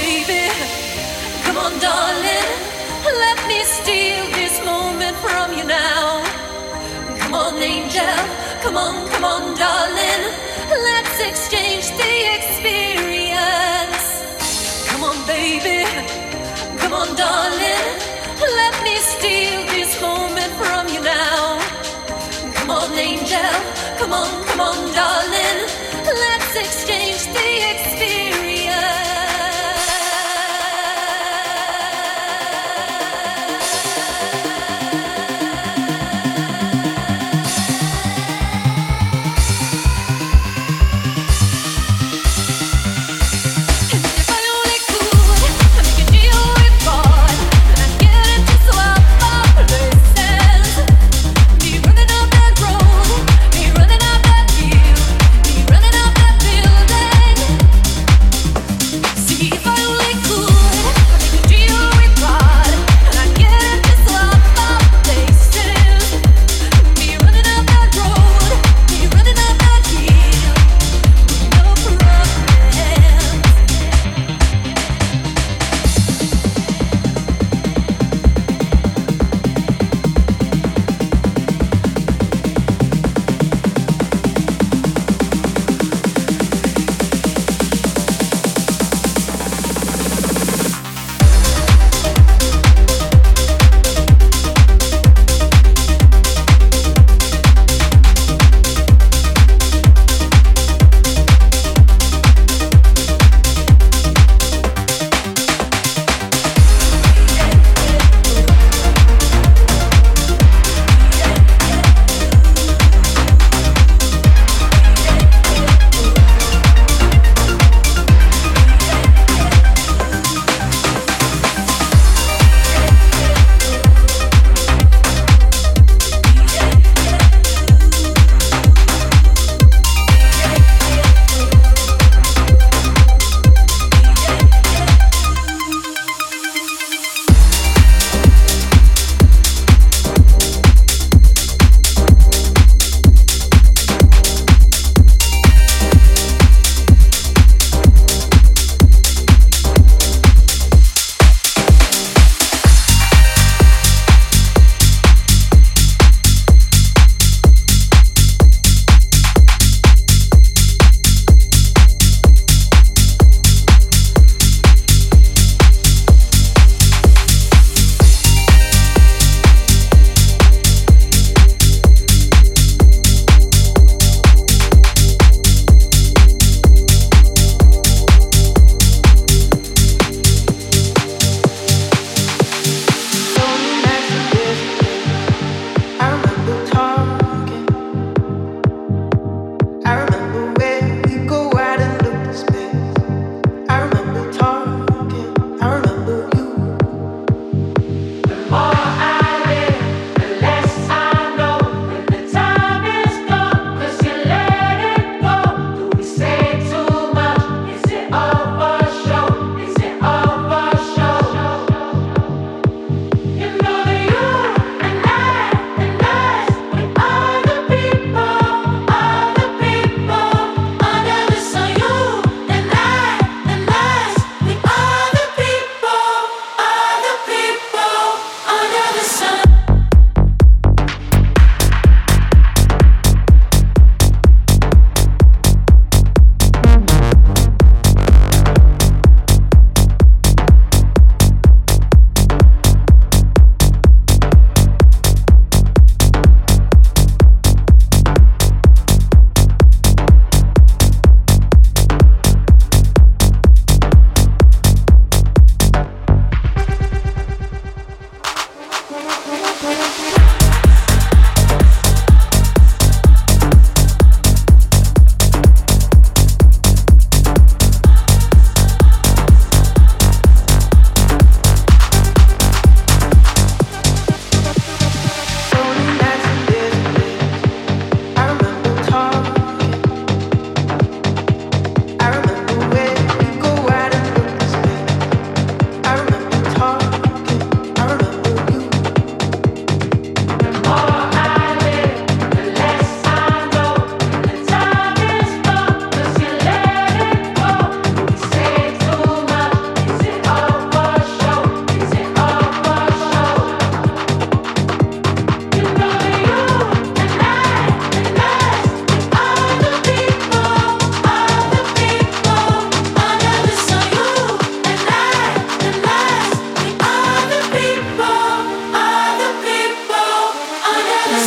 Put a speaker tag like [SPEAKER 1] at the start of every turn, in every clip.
[SPEAKER 1] baby. Come on, darling. Let me steal this moment from you now. Come on, angel. Come on, come on, darling. Let's exchange the experience. Come on, baby. Come on, darling. Let me steal this moment from you now. Come on, angel. Come on, come on, darling. Let's exchange the experience.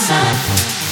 [SPEAKER 1] sun.